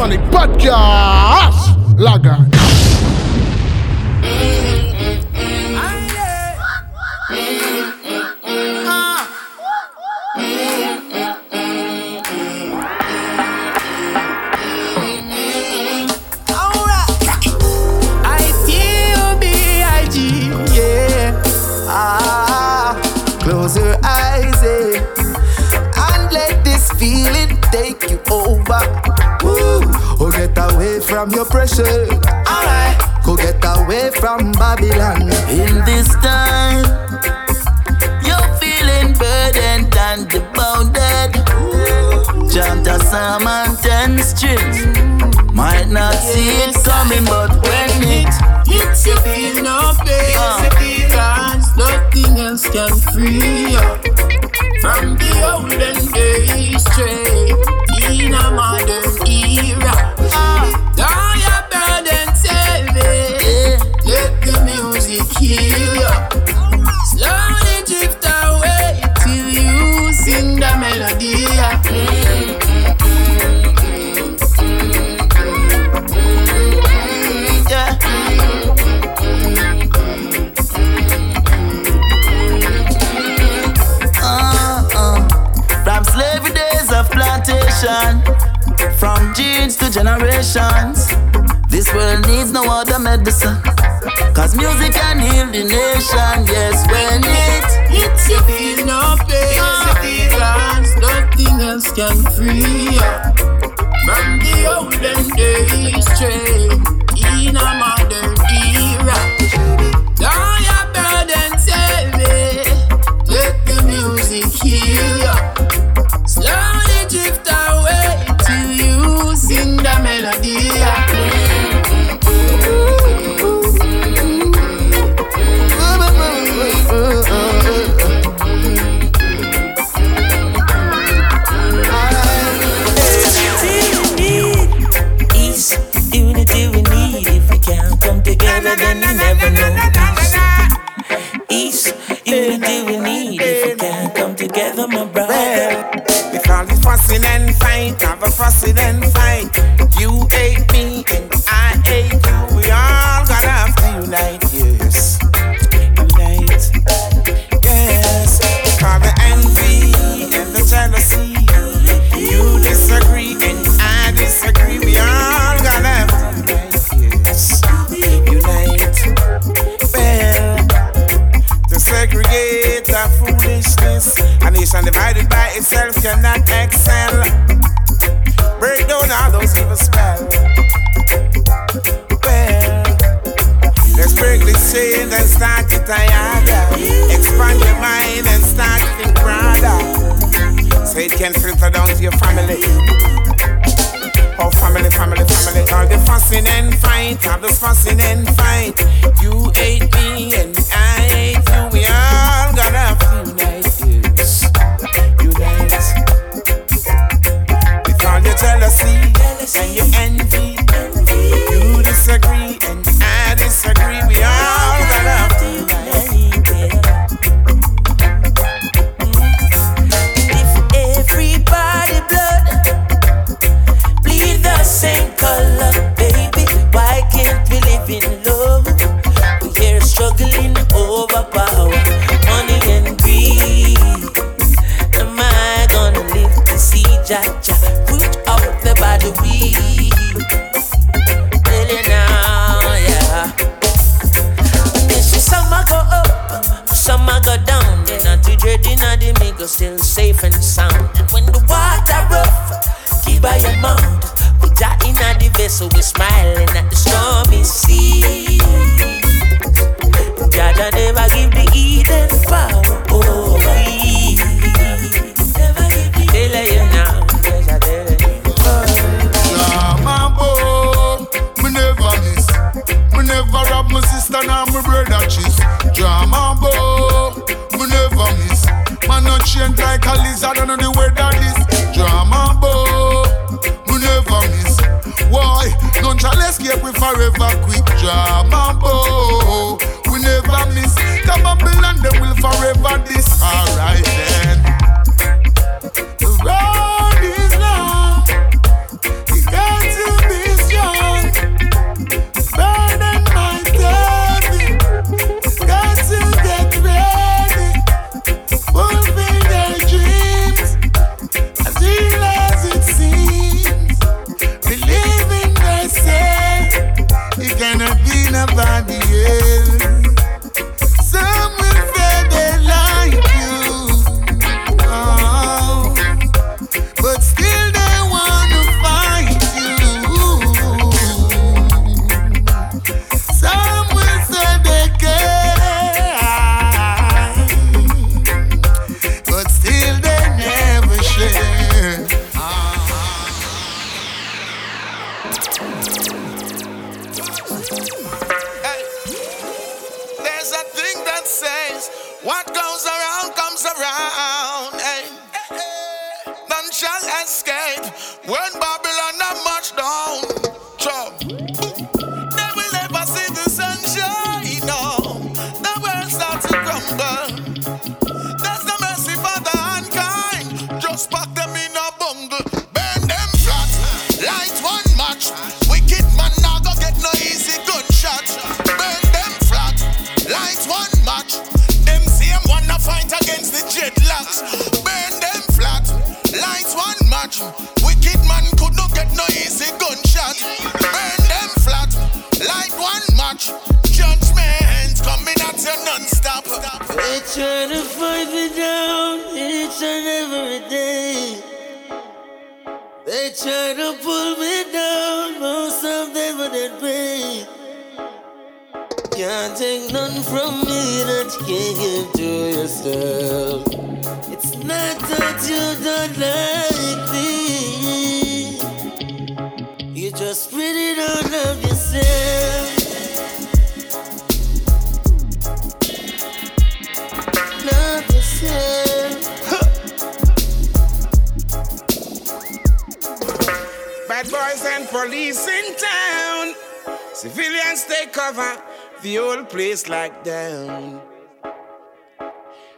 dans les podcasts. La gagne. from your pressure. Alright, go get away from Babylon. In this time, you're feeling burdened and debounded. Chant a psalm ten strings. Might not see it coming, but when it hits you, feel no pain. Cause nothing else can free you from the olden days straight in a modern era. Slowly drift away till you sing the melody. Uh, uh. From jeans to generations. This world needs no other medicine. Cause music can heal the nation, yes, when it hits you, feel no pain. Cause nothing else can free you from the olden days train.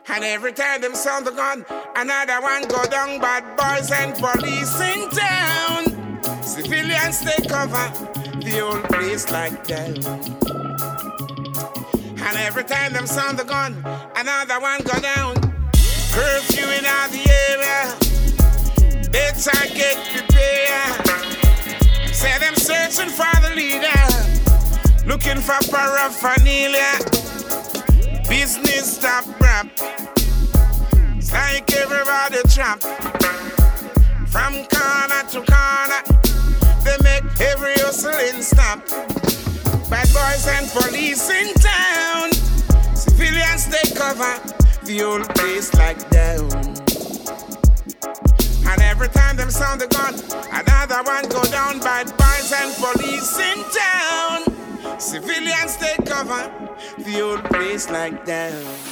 And every time them sound the gun, another one go down. Bad boys and police in town. Civilians take cover, the old place like down. And every time them sound the gun, another one go down. Curfew in all the area. Better get prepared. Say them searching for the leader, looking for paraphernalia. Business stop trap. It's like everybody trap. From corner to corner, they make every hustling stop. Bad boys and police in town. Civilians they cover. The old place like down. And every time them sound the gun, another one go down. Bad boys and police in town. Civilians they cover. The old place like down.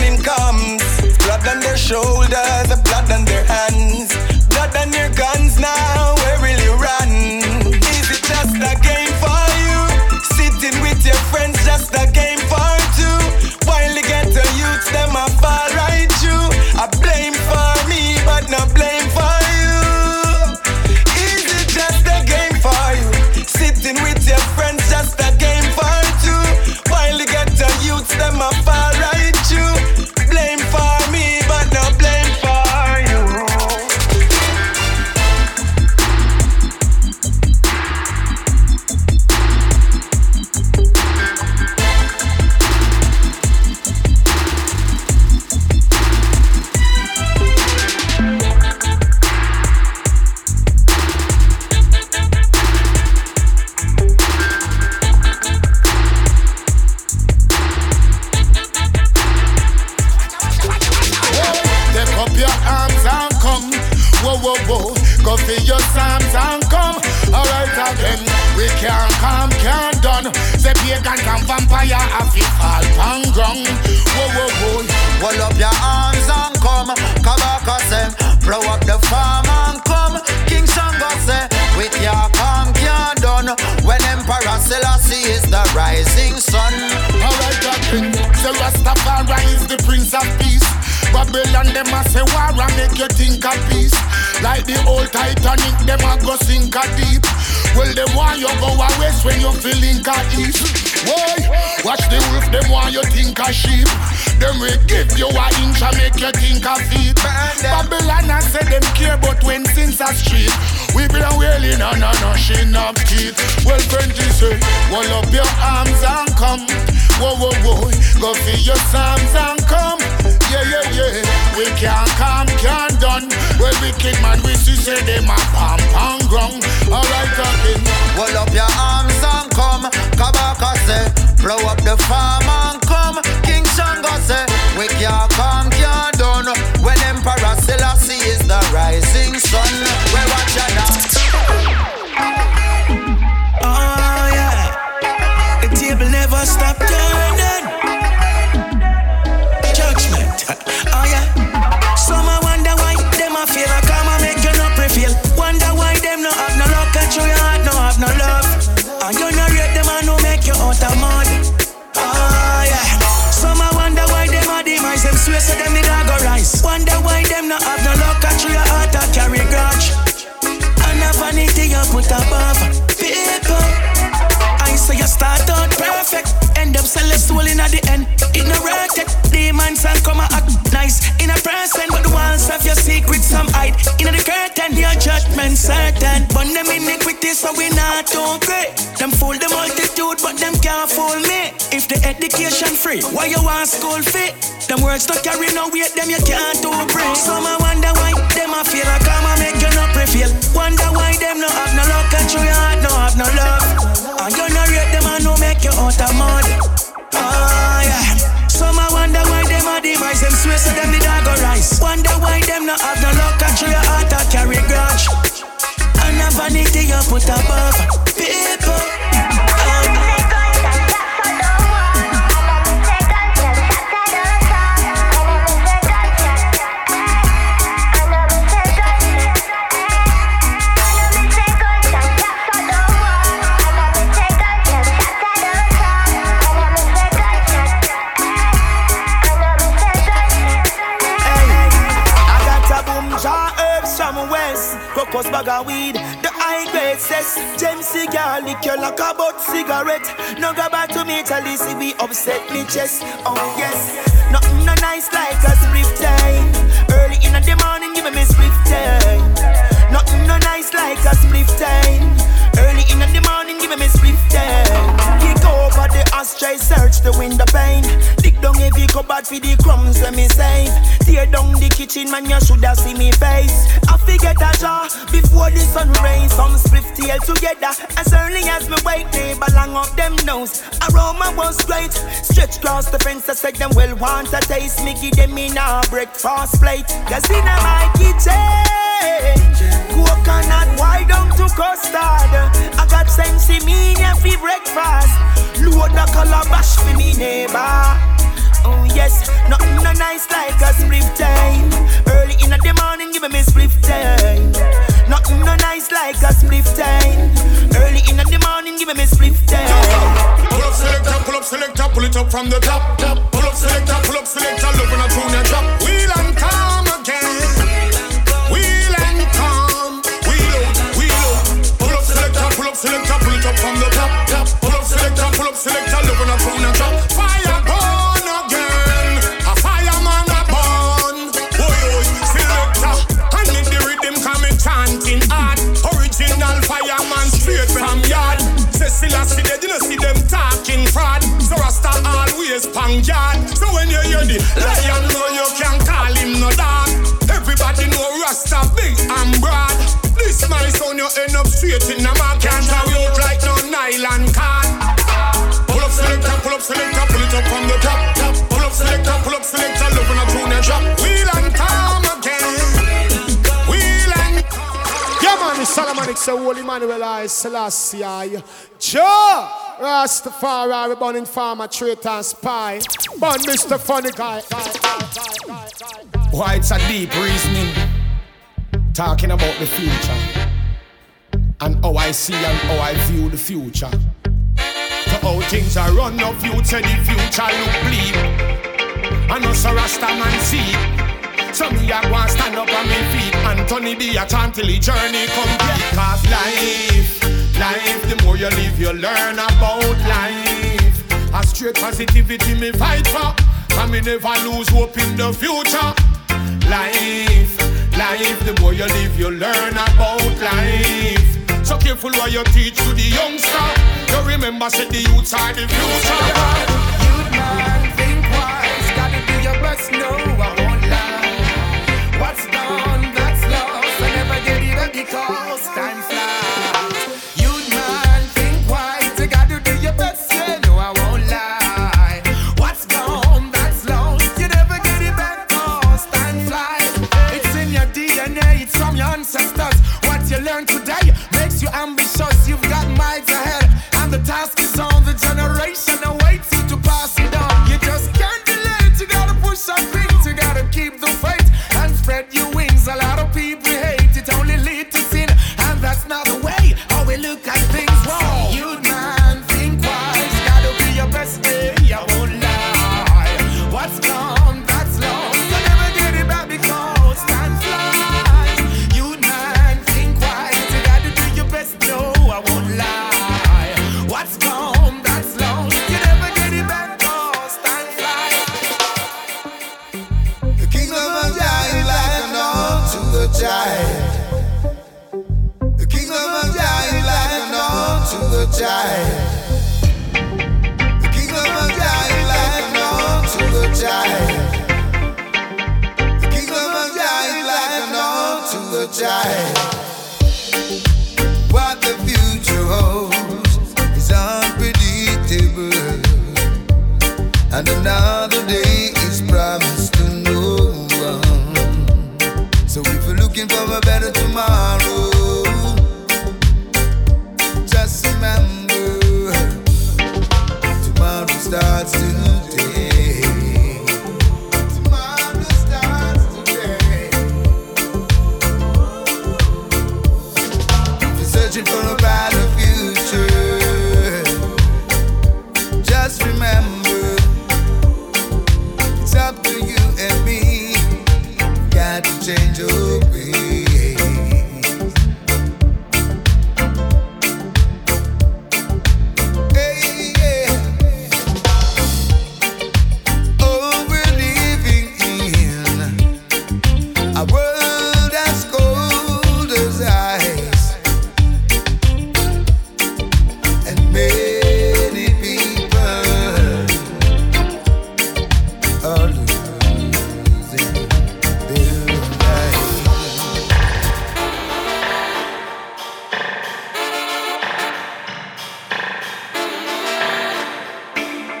shoulders, blood on their hands, blood on their guns now. Where will you run? Farm and come. King Shango say, we can't come, can't done. When Emperor Selassie is the rising sun, we watch it now. Oh yeah, the table never stop turning. Judgment. Put above. People. I say you start out perfect, end up selling soul in at the end. Ignorated, demons and come act nice. In a person, your secrets some hide. In the curtain, your judgment certain. But them iniquity, so we not too great. Them fool the multitude, but them can't fool me. If the education free, why you want school fee? Them words don't carry no weight, them you can't do bring. Some I wonder why them I feel like I'm a make you not prevail. Wonder why them no have no luck and true your heart no have no love. And you no rate them and no make you out of mud. Oh yeah. Some I wonder why them a demise them swear so them the dog go rise. Wonder why them no have no luck and your heart a carry grudge. And a vanity you put above people. Crocus bag of weed, the high grade cess, gem cigar, liquor like a butt cigarette. No go back to me, tell this we upset me chest. Oh yes, nothing no nice like a spliff time. Early in the morning, give me spliff time. Nothing no nice like a spliff time. Early in the morning, give me spliff time. Kick over the ashtray, search the window pane. Dig down heavy cupboard for the crumbs, let me save. Tear down the kitchen, man, you shoulda see me face. I forget a jar before the sun rays. Some split tail together. As early as me wake, neighbor long up them nose. Aroma was great. Stretch across the fence, I said them well want a taste. Me give them in a breakfast plate. Cause in my kitchen, coconut wide down to custard. Sense in me for breakfast. Load the calabash for me neighbor. Oh yes, nothing no nice like a spliff time. Early in the morning, give me spliff time. Nothing no nice like a split time. Early in the morning, give me split time. Pull up selector, pull up selector, pull it up from the top. Pull up selector, pull up selector, look when I tune your drop. Wheel and come again. Up selector, pull it up from the top. top. Pull up selector, pull up selector, look when I tune your drop. Fire burn again. A fireman a burn. Boy, oh, selector. And in the rhythm coming chanting hard. Original fireman straight from yard. Cecilia see they didn't see them talking fraud. So Rasta always pang yard. So when you hear the lion know you can Rasta big and broad. This my son you end up straight in the mark. Can't carry out like no nylon card. Pull up selector, pull up selector, pull it up from the top. top. Pull up selector, pull up selector, love when I tune and drop. Wheel and come again. Wheel and Yeah, man, it's Solomonic, so Holy Manuel I Selassie. I. Joe! Rastafari, burning farmer, traitor, and spy. But Mr. Funny Guy. guy, guy, guy, guy, guy, guy. Why it's a deep reasoning. Talking about the future. And how I see and how I view the future. To how things are run no future, the future look bleak. And us a Rasta man see. So me a go and stand up on me feet And Tony be a chant till the journey complete Cause life, life The more you live you learn about life A straight positivity me fight for And me never lose hope in the future Life, life. The more you live you learn about life. So careful what you teach to the youngster. You remember say the youths are the future. Youth man, think wise, gotta do your best, no, I won't lie. What's done, that's lost, I never get it DNA,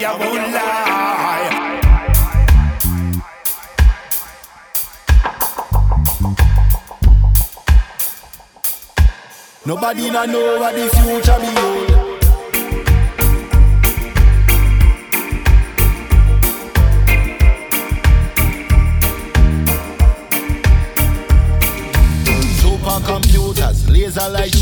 I won't lie. Nobody na know what the future be hold. Supercomputers, laser light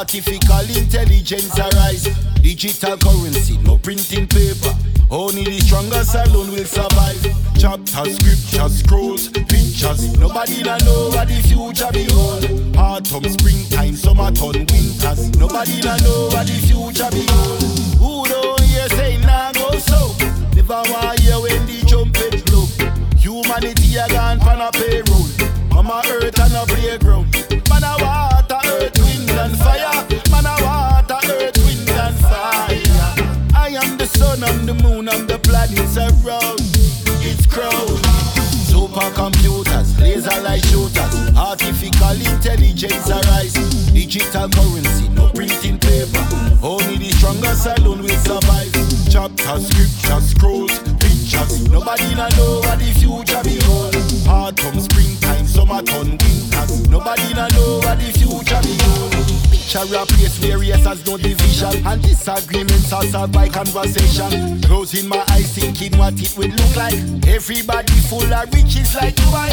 artificial intelligence arise. Digital currency, no printing paper. Only the strongest alone will survive. Chapters, scriptures, scrolls, pictures. Nobody na know what the future be hold. Autumn, springtime, summer, turn winters. Nobody na know what the future be hold. Who don't hear say nah go so? Never want hear when the trumpet blow. Humanity a gone pan a payroll. Mama earth and a playground. Man a wind and fire. Man a water, earth, wind and fire. I am the sun, I'm the moon, I'm the planets around. It's crowded. Supercomputers, laser light shooters, artificial intelligence arise. Digital currency, no printing paper. Only the strongest alone will survive. Chapters, scriptures, scrolls, pictures. Nobody know what the future be hold. Autumn, springtime, summer, turn winters. Nobody know what the future be Picture a place where has no division. And disagreements are solved by conversation. Closing my eyes thinking what it would look like. Everybody full of riches like Dubai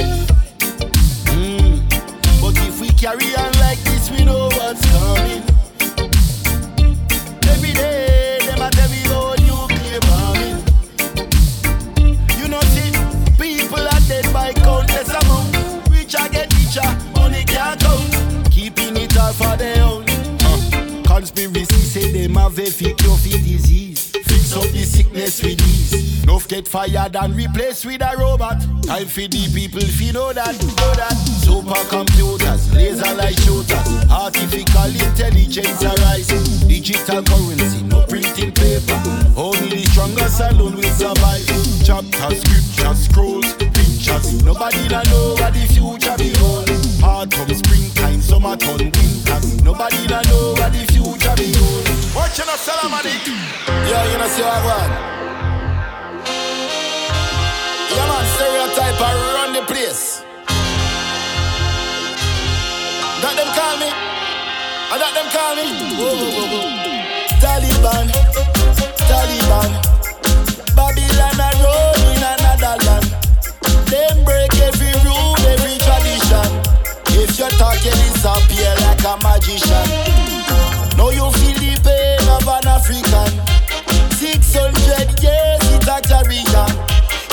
mm. But if we carry on like this we know what's coming. Every day fit cure for disease. Fix up the sickness with ease Enough get fired and replaced with a robot. Time for the people fi know that, know that. Supercomputers, laser light shooters. Artificial intelligence arise. Digital currency, no printing paper. Only the strongest alone will survive. Chapters, scriptures, scrolls, pictures. Nobody na know what the future be hold Autumn, springtime, summer, turn winters Nobody na know what the future be hold Watching a Solomonic. Yeah, you know see what I want Yeah man, stereotype run the place that them call me. I that them call me. Whoa, whoa, whoa. Taliban, Taliban. Babylon a roll in another land. Them break every rule, every tradition. If you talk, you disappear like a magician. Now you an African. 600 years it a carry on.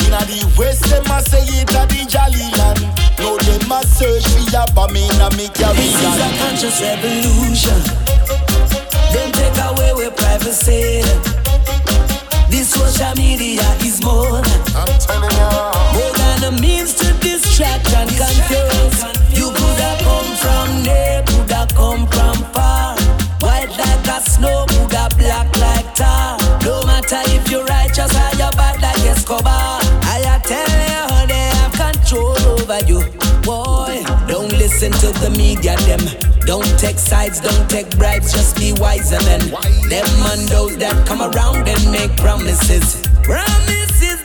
Inna the west, them a say it a the jolly land. Now them a search for ya bomb inna me carry This is a conscious revolution. Them take away we privacy. This social media is more than I'm telling ya. more than a means to distract and confuse. You coulda come from near, coulda come from far. White like a snow, tar. No matter if you're righteous or you're bad like Escobar. I tell you, they have control over you. Boy, don't listen to the media, them. Don't take sides, don't take bribes, just be wiser men. Them and those that come around and make promises. Promises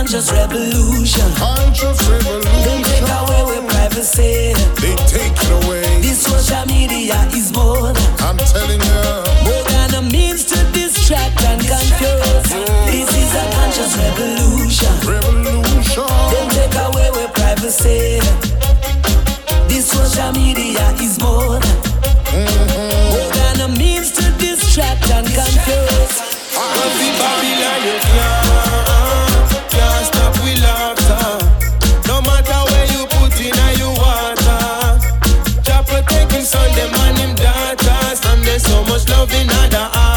conscious revolution. Conscious revolution. take away with privacy. They take it away. This social media is more I'm telling ya. more than a means to distract and confuse. This is a conscious revolution. Revolution. Don't take away with privacy. This social media is more than, mm-hmm. more than a means to distract and confuse. Every Babylon you in other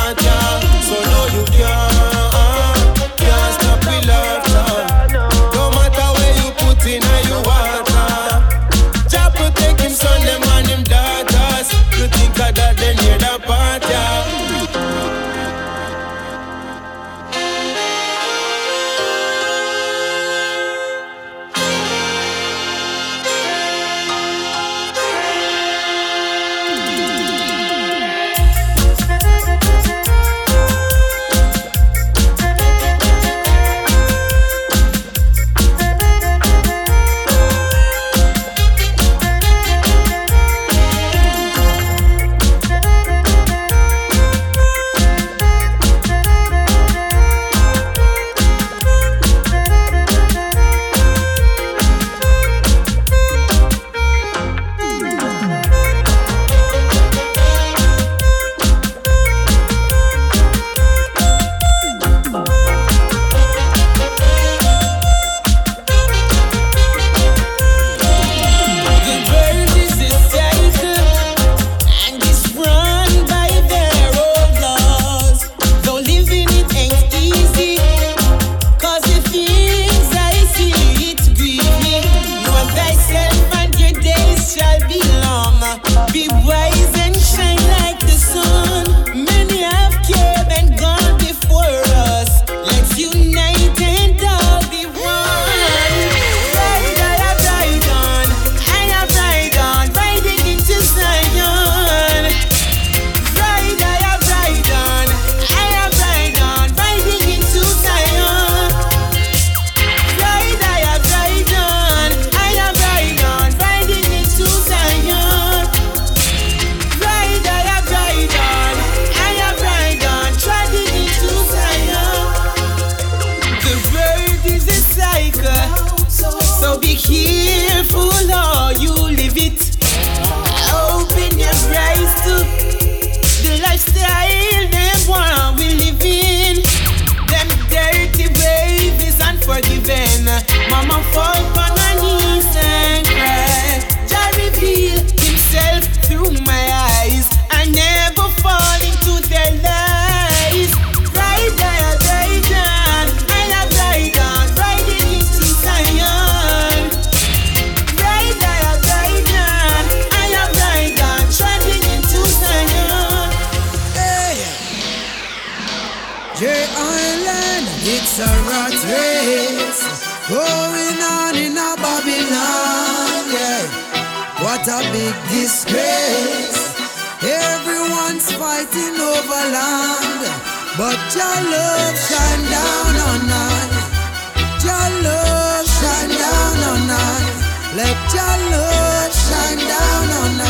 What a big disgrace. Everyone's fighting over land, but your love shine down on us. Your love shine down on us. Let your love shine down on us.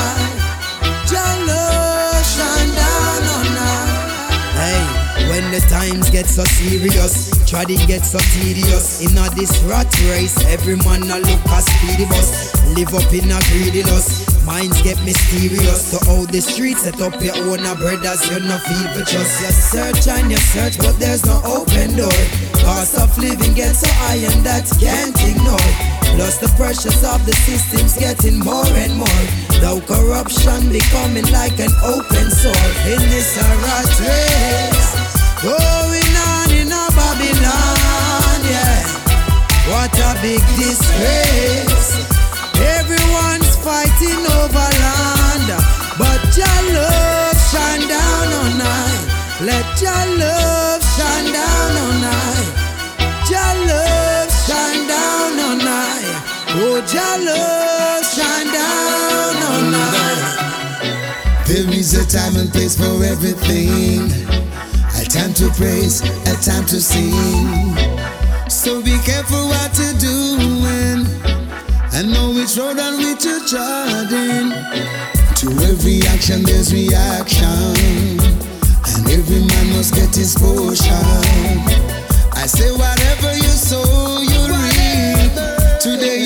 The times get so serious, trading get so tedious. In a this rat race, every man a look a speedy bus. Live up in a greedy lust. Minds get mysterious. To how the streets set up your own a brothers, you no feel for just you search and you search, but there's no open door. Cost of living gets so high and that can't ignore. Plus the pressures of the system's getting more and more. Though corruption becoming like an open sore in this rat race. Going on in a Babylon, yeah. What a big disgrace. Everyone's fighting over land, but your love shine down on night. Let your love shine down on night. Your love shine down on night. Oh, your love shine down on night. There is a time and place for everything. Time to praise, a time to sing. So be careful what you're doing. And know which road and which you're treading. To every action there's reaction. And every man must get his portion. I say whatever you sow, you'll reap. Today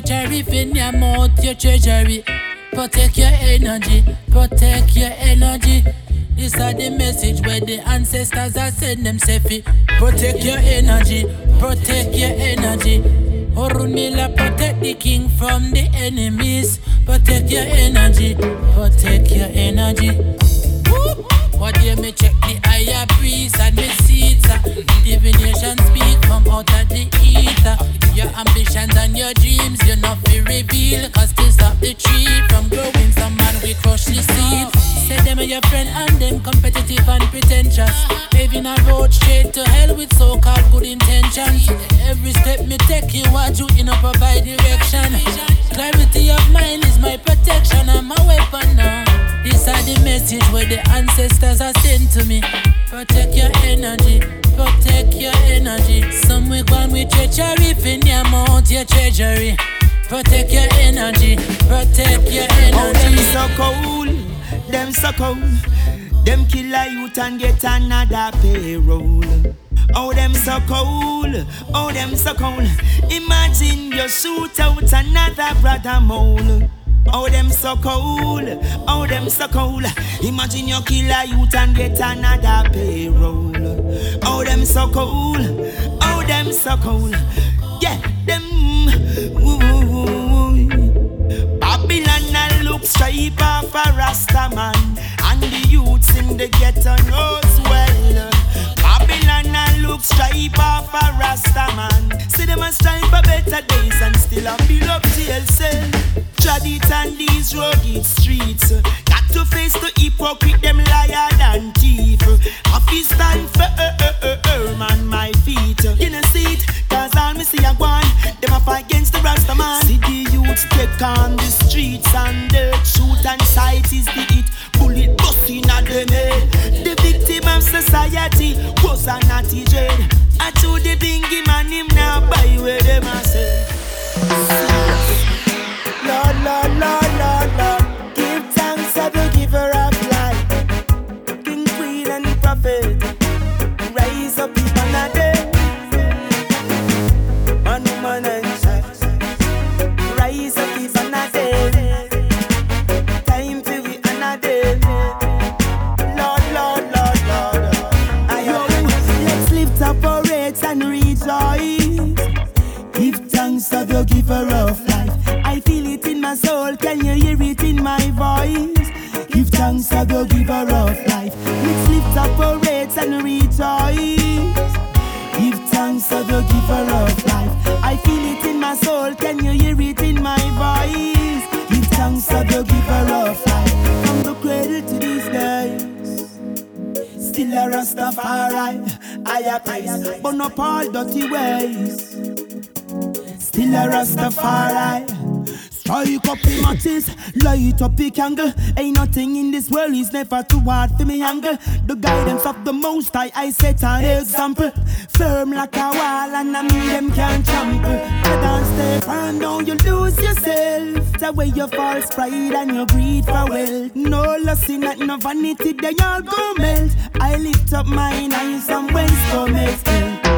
treachery, fin your mouth, your treasury. Protect your energy, protect your energy. This are the message where the ancestors are send them say fi Protect your energy, protect your energy Orunmila protect the king from the enemies Protect your energy, protect your energy What day me check the higher priest and me seats uh, Divination speak from out of the ether. Your ambitions and your dreams you not fi reveal. Cause to stop the tree from growing some man we crush the seed. Say them are your friend and them competitive and pretentious. Paving a road straight to hell with so-called good intentions. Every step me take you want you in a provide direction. Clarity of mind is my protection I'm a weapon now This are the message where the ancestors are sent to me Protect your energy, protect your energy Some we gone with treachery fin your mouth, your treasury Protect your energy, protect your energy. Oh, them so cold, them so cold. Them kill a youth and get another payroll. Oh, them so cold, oh, them so cold. Imagine you shoot out another brother mole. Oh, them so cold, oh, them so cold. Imagine you kill a youth and get another payroll. Oh, them so cold, oh, them so cold. Yeah, them. Woo, woo. Babylon a look stripe off a Rasta man And the youths in the ghetto knows well look stripe off a Rasta man See them a strive for better days and still a build up jail cell trod it on these rugged streets. Got to face the hypocrite, them liar than thief. Happy stand firm uh, uh, uh, on my feet. Know see it, cause all me see a one. Them a fight against the Rasta man. See the youths take on the streets and the shoot and sight is the hit. Bullet busting at them head. Of society was a naughty dread. I told the bingy man him now buy where them a say. Lord, Lord, Lord, Let's lift up our rates and rejoice. Give thanks to the giver of life. I feel it in my soul. Can you hear it in my voice? Give thanks to the giver of life. From the cradle to these days. Still a Rastafari, I a praise, but up all dirty ways. Still a Rastafari. Strike up the matches, light up the candle. Ain't nothing in this world is never too hard for me angle. The guidance of the most high, I set an example. Firm like a wall, and I mean them can't trample. You don't stay firm, don't you lose yourself. The way you false pride and your greed for wealth. No loss in that, no vanity, then you'll go melt. I lift up mine eyes and whence come it?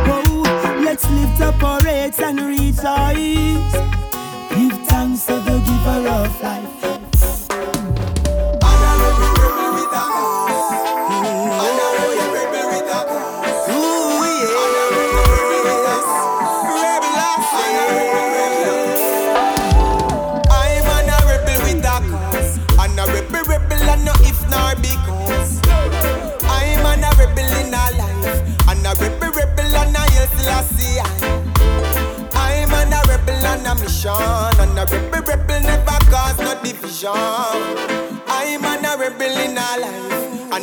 Whoa, oh, let's lift up our heads and rejoice. Thanks to the giver of life.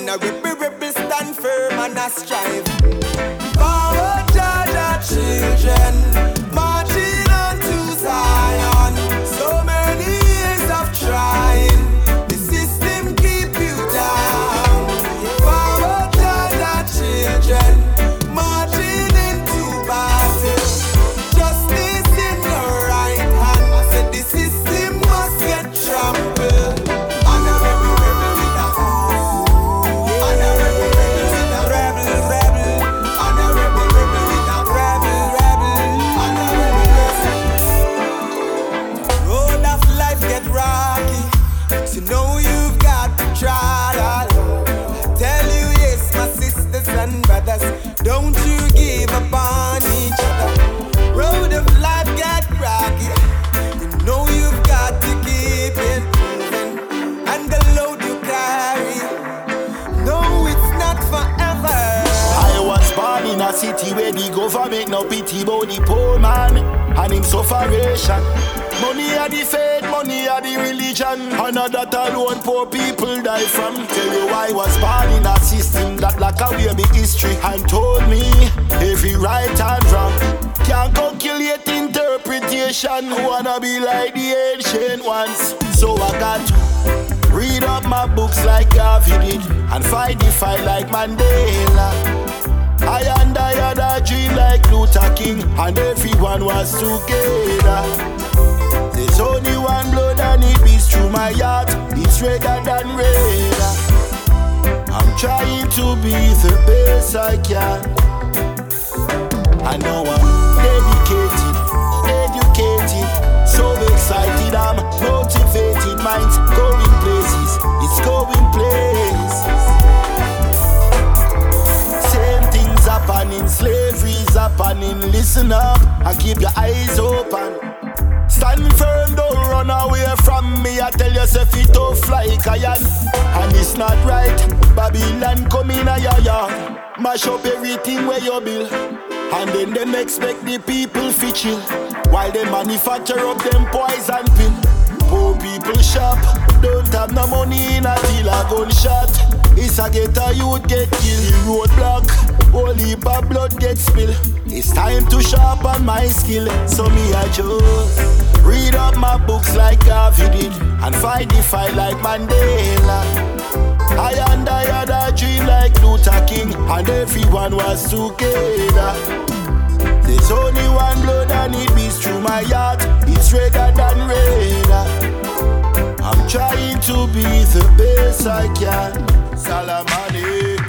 A rebel rebel stand firm and a like the ancient ones. So I got to read up my books like Garvey did and fight the fight like Mandela. I and I had a dream like Luther King, and everyone was together. There's only one blood and it beats through my heart. It's redder than red. I'm trying to be the best I can. I know I'm excited. I'm motivated, minds going places. It's going places. Same things happening, slavery's happening. Listen up and keep your eyes open. Stand firm, don't run away from me. I tell yourself it tough like iron. And it's not right. Babylon coming in a your yard. Mash up everything where you build. And then them expect the people to chill. While they manufacture up them poison pill. poor people shop. Don't have no money in a deal a gunshot. It's a get a youth get killed. Roadblock, whole heap of blood get spilled. It's time to sharpen my skill. So me I just read up my books like Garvey did and fight the fight like Mandela. I and I had a dream like Luther King, and everyone was together. There's only one blood and it beats through my heart. It's redder than red. I'm trying to be the best I can. Solomonic.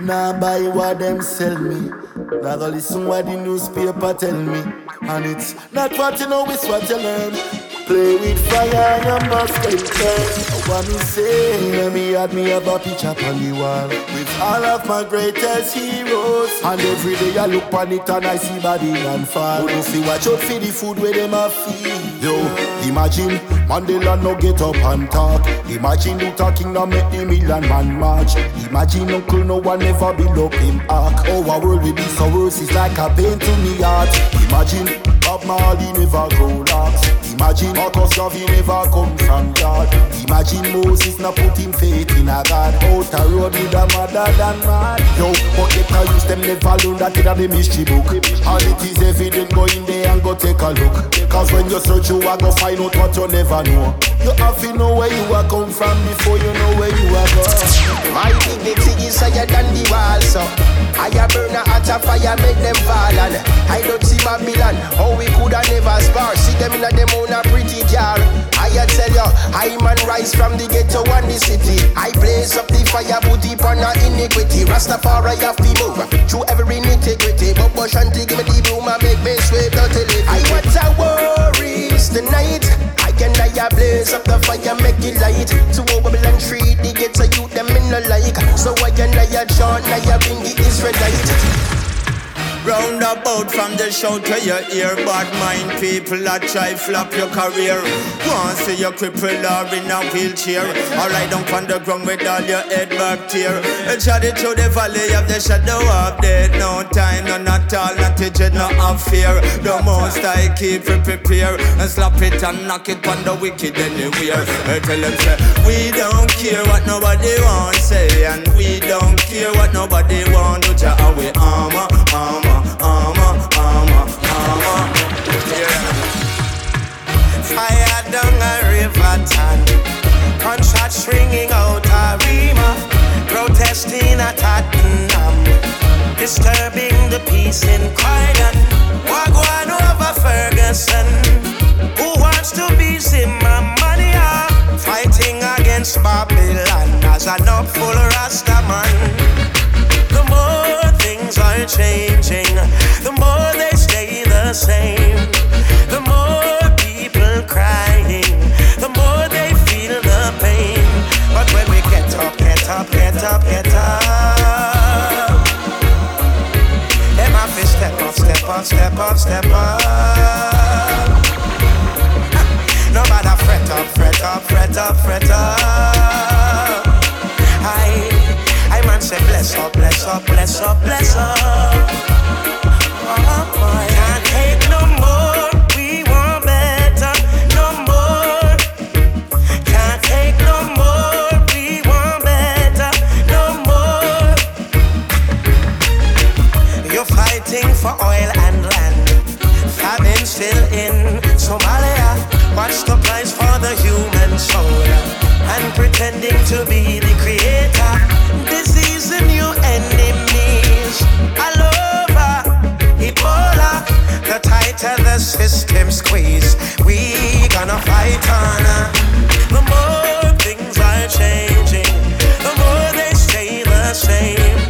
Nah buy what them sell me. Nah listen what the newspaper tell me. And it's not what you know, it's what you learn. Play with fire and you must get burned. What me say, me had me a picture on the wall With all of my greatest heroes. And every day I look on it and I see and fall. You see watch out for the food where them a feed. Yo, imagine Mandela no get up and talk. Imagine Luther King no make the million man march. Imagine Uncle no one ever build up him ark. Oh, our world will be so worse, it's like a pain to me heart. Imagine Bob Marley never grow locks Imagine Marcus Garvey never come from God. Imagine Moses not put him faith in a God. Out a road with a mother than mad. Yo, but they can use them never learn that in the mystery book. And it is evident go in there and go take a look Cause when you search you are go find out what you never know. You have to know where you are come from before you know where you are going My dignity is higher than the wall so I a burn a hot fire make them fall and I don't see Babylon How we coulda never spar See them in a them own a pretty car I a tell you I man rise from the ghetto and the city. I blaze up the fire put it on a iniquity. Rastafari have to move through every nitty-gritty. But Shanti give me the broom and make me sweep dirty living I want a tonight. I can I a blaze up the fire make it light. To a Babylon tree the ghetto youth them in the like. So I can I a chant I bring the Israelite Roundabout from the shout to your ear, bad mind people that try flop your career. Want see you cripple or in a wheelchair, or lie down on the ground with all your head back tear. And shot it through the valley of the shadow of death. No time, no not all, not to dread, no of fear. The most I keep it prepare and slap it and knock it on the wicked anywhere. I tell them say we don't care what nobody want say, and we don't care what nobody want. Do ya we armor, armor Fire down a river town. Gunshots ringing out a rima. Protesting at Tottenham. Disturbing the peace in Croydon. Over Ferguson. Who wants to be? Fighting against Babylon as an up full Rastaman are changing, the more they stay the same. The more people crying, the more they feel the pain. But when we get up, get up, get up, get up, them have to step up, step up, step up, step up. No matter fret up, fret up, fret up, fret up. Bless bless up, bless. Oh, Can't take no more. We want better, no more. Can't take no more. We want better, no more. You're fighting for oil and land. In Somalia. The price for the human soul and pretending to be the creator All over Ebola, the tighter the system squeeze, we gonna fight on. Uh. The more things are changing, the more they stay the same.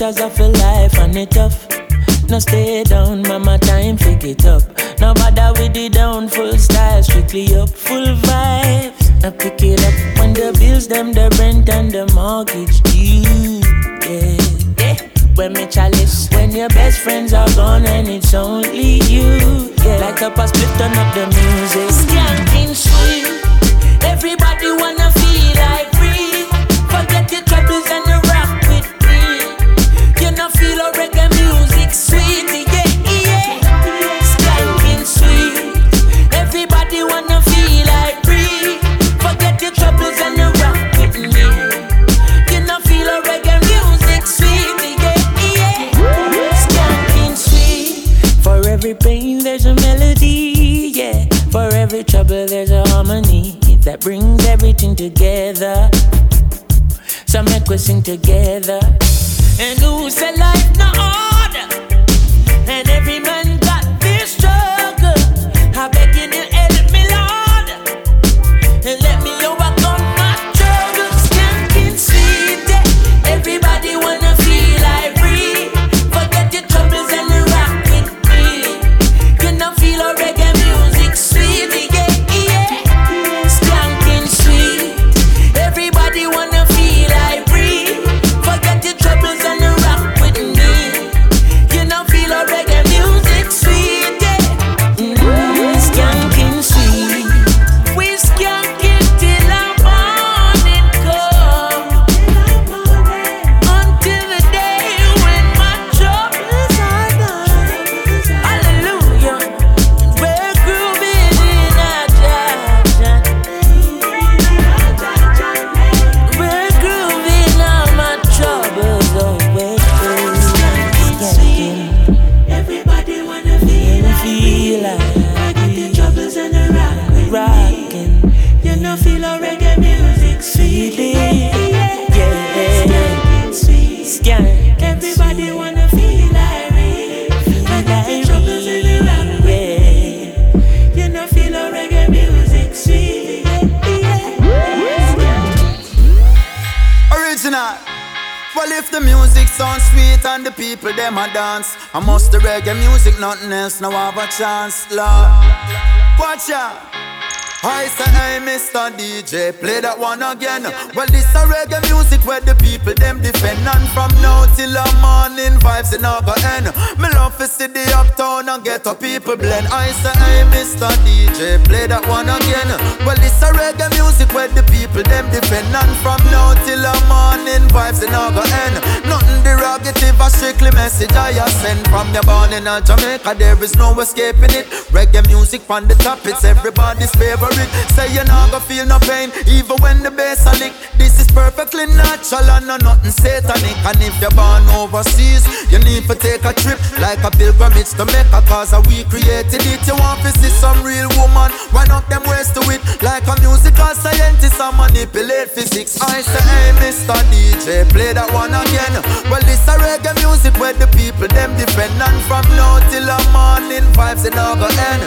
Pressures of a life and it tough. No stay down, mama, time pick it up. No bother with the down, full style, strictly up, full vibes. Now pick it up when the bills, them, the rent and the mortgage due. Yeah, yeah. When me chalice, when your best friends are gone and it's only you. Yeah, like a split, turn up the music. Skanking sweet. Together. So make we sing together. Nothing else, now have a chance, Lord. Watch out. I say, hey, Mr. DJ, play that one again. Well, this a reggae music where the people them defend, and from now till the morning vibes in go end. Me love to see the uptown and get a people blend. I say, hey, Mr. DJ, play that one again. Well, this a reggae music where the people them defend, and from now till the morning vibes in go end. Nothing derogative, a strictly message I send from your born in Jamaica. There is no escaping it. Reggae music on the top, it's everybody's favorite. Say you not gonna feel no pain, even when the bass a lick. This is perfectly natural and no nothing satanic. And if you're born overseas, you need to take a trip like a pilgrimage to Mecca, cause we created it. You want to see some real woman, wind up them ways to it like a musical scientist and manipulate physics. I say, hey, Mr. DJ, play that one again. Well, this a reggae music where the people them defend, and from now till the morning vibes in go end.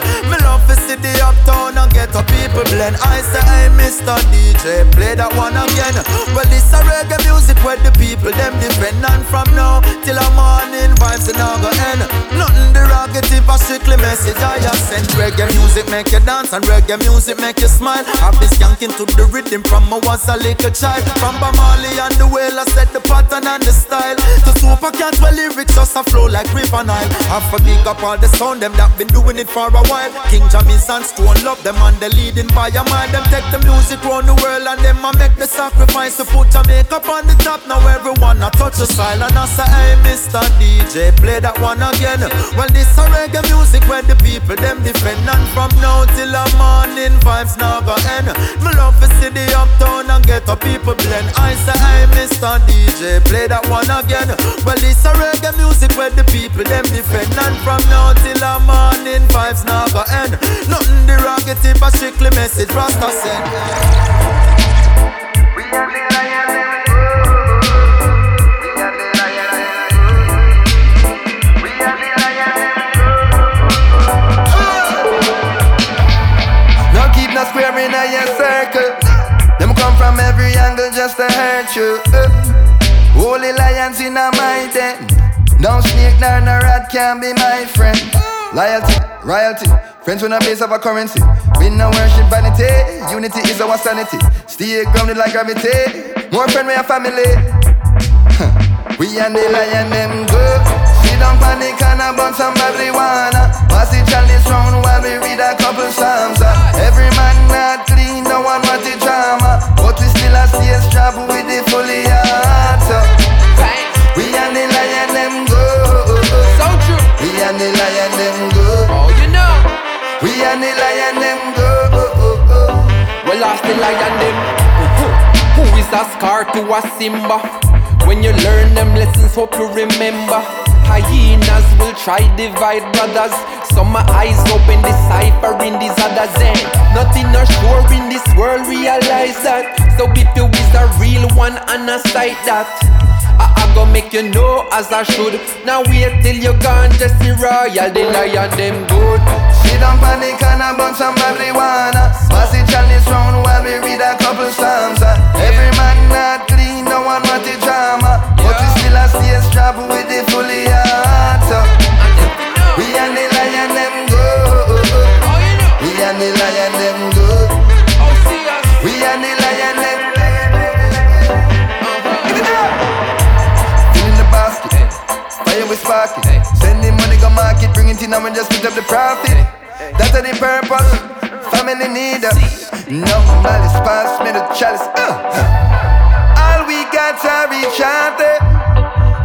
Blend. I say, hey, Mr. DJ, play that one again. Well, this a reggae music where the people them depend on from now till the morning vibes in go end. Nothing derogative, a strictly message I have sent. Reggae music make you dance, and reggae music make you smile. I've been skanking to the rhythm from I was a little child. From Bob Marley and the whale, I set the pattern and the style. To super cats, well, lyrics just a flow like river Nile. A big up all the sound, them that been doing it for a while. King Jammy's and Stone love them and the leading by mind. Them take the music round the world and them a make the sacrifice to put Jamaica on the top. Now everyone a touch the style and I say, hey, Mr. DJ, play that one again. Well, this a reggae music where the people them defend and from now till the morning vibes now go end. Me love to see the uptown and get a people blend. I say, hey, Mr. DJ, play that one again. Well, this a reggae music where the people them defend and from now till the morning vibes now go end. Nothing derogative, a strictly message Rasta send. No keep no square in a your circle. Them come from every angle just to hurt you. Uh. Holy lions in a my den. No snake nor no rat can be my friend. Loyalty, royalty, friends when a base of a currency. We no worship vanity, unity is our sanity. Stay grounded like gravity. More friend, we a family. we and the lion them go. Sit down panic and a bun some marijuana. Pass the chalice round while we read a couple psalms. Uh. Every man not clean, no one want the drama. But we still a stay strapped with the fully Lost the lion them. Who is a scar to a Simba? When you learn them lessons, hope you remember. Hyenas will try divide brothers. Some my eyes open, decipher in these others. And nothing are sure in this world, realize that. So if you is a real one, and a sight that. I, I go make you know as I should. Now wait till you gone, just see royal, the lion them good. Sit down panic and a bun some marijuana. Pass the chalice round while we read a couple psalms. Every man not clean, no one want the drama. But we still a stay strapped with the fully heart. Uh. We and the lion them go. We and the lion them go. We and the lion them. The. Fire we spark it. Send the money go market, bring it in and we just put up the profit. That's the purpose. Family need us. No malice, pass me the chalice. Uh, uh. All we got to reach out there.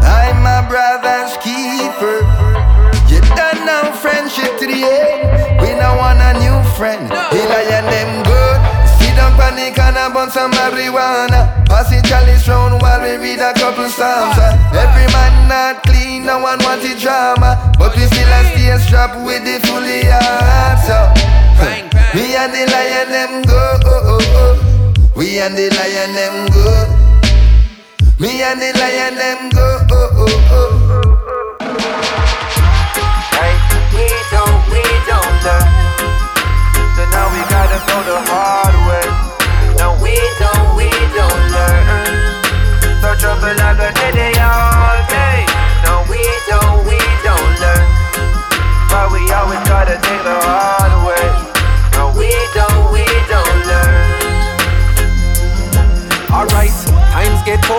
I'm my brother's keeper. You done now friendship to the end. We don't want a new friend. Panic and a some marijuana. Pass the chalice round while we read a couple psalms. Every man not clean, no one want the drama. But we still a stay strapped with the fully heart. So, we and the lion them go. Oh, oh, oh. We and the lion them go. Me and the lion them go. Hey,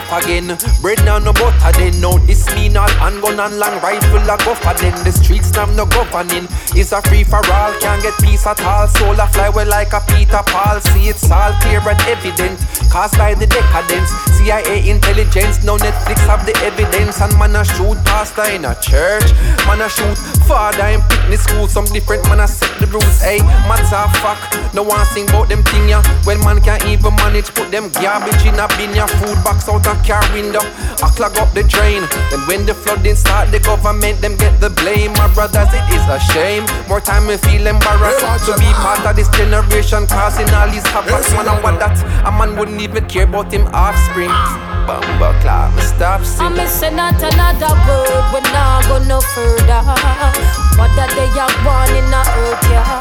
tough again. Bread now no butter then. No, this mean all handgun and long rifle a go for then. The streets now no governing. It's a free for all, can't get peace at all. Soul a fly well like a Peter Paul. See it's all clear and evident. Caused by the decadence. CIA intelligence, no Netflix have the evidence. And man a shoot pastor in a church. Man a shoot father in picnic school. Some different man a set the rules. Hey, matter of fact, no one sing about them thing ya. When man can't even manage, put them garbage in a bin ya. Food box out a car window. I clog up the drain. Then when the flooding start, the government them get the blame. My brothers, it is a shame. More time we feel embarrassed to be part of this generation causing all these havoc. Man, I want that a man wouldn't even care about him offspring. Bumba clap, me stop I'm singing. missing not another word, We're not go no further. What that they are born in a earth, yeah.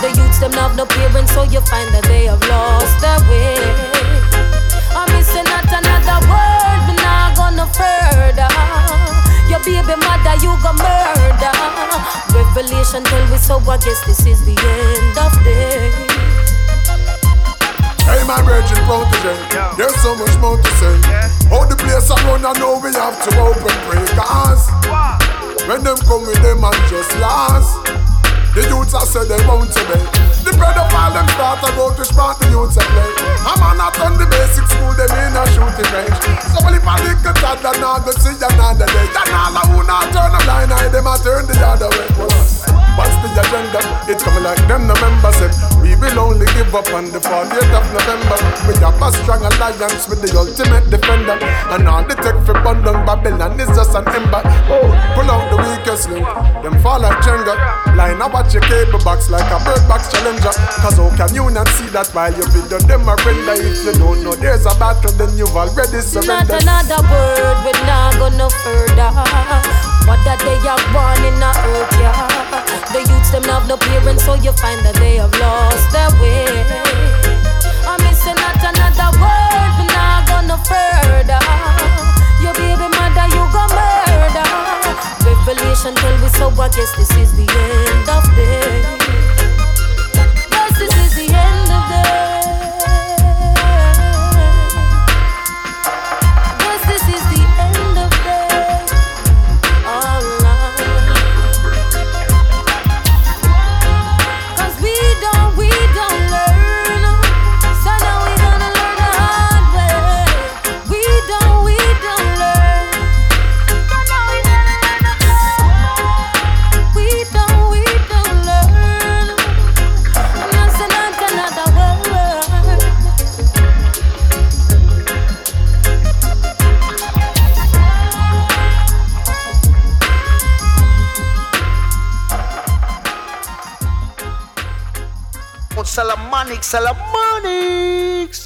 The youths them have no parents, so you find that they have lost their way. I'm not another word, we not go no further. Your baby mother, you go murder. Revelation tell we so, I guess this is the end of day. Hey, my brethren, virgin protege, there's so much more to say. How the place I run, I know we have to open pray. Cause when them come with them and just last, the youths I say they won't obey. The bread of all them start to go to spot the youths and play. I'm on not on the basic school, them a range. So well, if I lick a toddler, now go see another day. Then all I who not turn a blind eye, them I turn the other way. What's the agenda? It's coming like them, the members said. We will only give up on the 40th of November. We have a strong alliance with the ultimate defender. And all the tech for Bundle Babylon is just an ember. Oh, pull out the weakest link. Them fall like Jenga. Line up watch your cable box like a bird box challenger. Cause how can you not see that while you video them a render? If you don't know there's a battle, then you've already Not another word, we not go no further. What that they are born in a earth, yeah. The youths them have no parents, so you find that they have lost their way. I'm missing not another word, we not go no further. Revelation tell me so I guess this is the end of day. Solomonics!